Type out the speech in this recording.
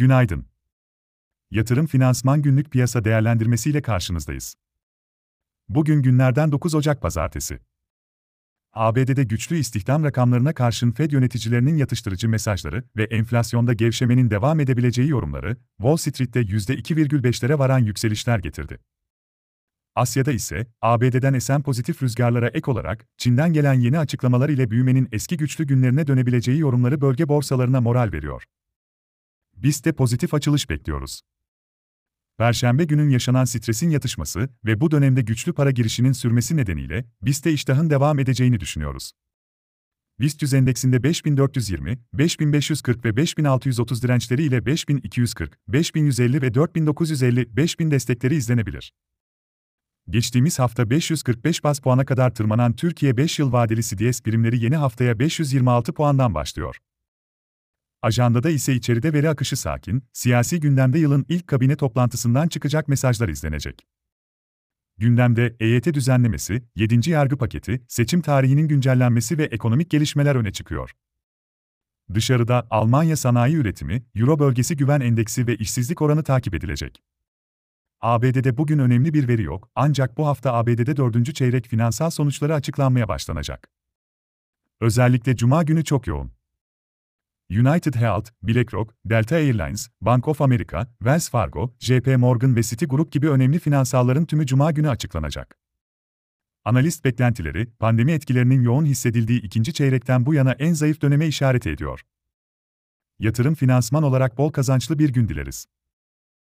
Günaydın. Yatırım Finansman Günlük Piyasa Değerlendirmesi ile karşınızdayız. Bugün günlerden 9 Ocak Pazartesi. ABD'de güçlü istihdam rakamlarına karşın Fed yöneticilerinin yatıştırıcı mesajları ve enflasyonda gevşemenin devam edebileceği yorumları, Wall Street'te %2,5'lere varan yükselişler getirdi. Asya'da ise, ABD'den esen pozitif rüzgarlara ek olarak, Çin'den gelen yeni açıklamalar ile büyümenin eski güçlü günlerine dönebileceği yorumları bölge borsalarına moral veriyor. Biz de pozitif açılış bekliyoruz. Perşembe günün yaşanan stresin yatışması ve bu dönemde güçlü para girişinin sürmesi nedeniyle BIST'te iştahın devam edeceğini düşünüyoruz. BIST 100 endeksinde 5420, 5540 ve 5630 dirençleri ile 5240, 5150 ve 4950, 5000 destekleri izlenebilir. Geçtiğimiz hafta 545 bas puana kadar tırmanan Türkiye 5 yıl vadeli CDS primleri yeni haftaya 526 puandan başlıyor. Ajandada ise içeride veri akışı sakin, siyasi gündemde yılın ilk kabine toplantısından çıkacak mesajlar izlenecek. Gündemde EYT düzenlemesi, 7. yargı paketi, seçim tarihinin güncellenmesi ve ekonomik gelişmeler öne çıkıyor. Dışarıda Almanya sanayi üretimi, Euro bölgesi güven endeksi ve işsizlik oranı takip edilecek. ABD'de bugün önemli bir veri yok, ancak bu hafta ABD'de dördüncü çeyrek finansal sonuçları açıklanmaya başlanacak. Özellikle Cuma günü çok yoğun. United Health, BlackRock, Delta Airlines, Bank of America, Wells Fargo, JP Morgan ve Citigroup gibi önemli finansalların tümü Cuma günü açıklanacak. Analist beklentileri, pandemi etkilerinin yoğun hissedildiği ikinci çeyrekten bu yana en zayıf döneme işaret ediyor. Yatırım finansman olarak bol kazançlı bir gün dileriz.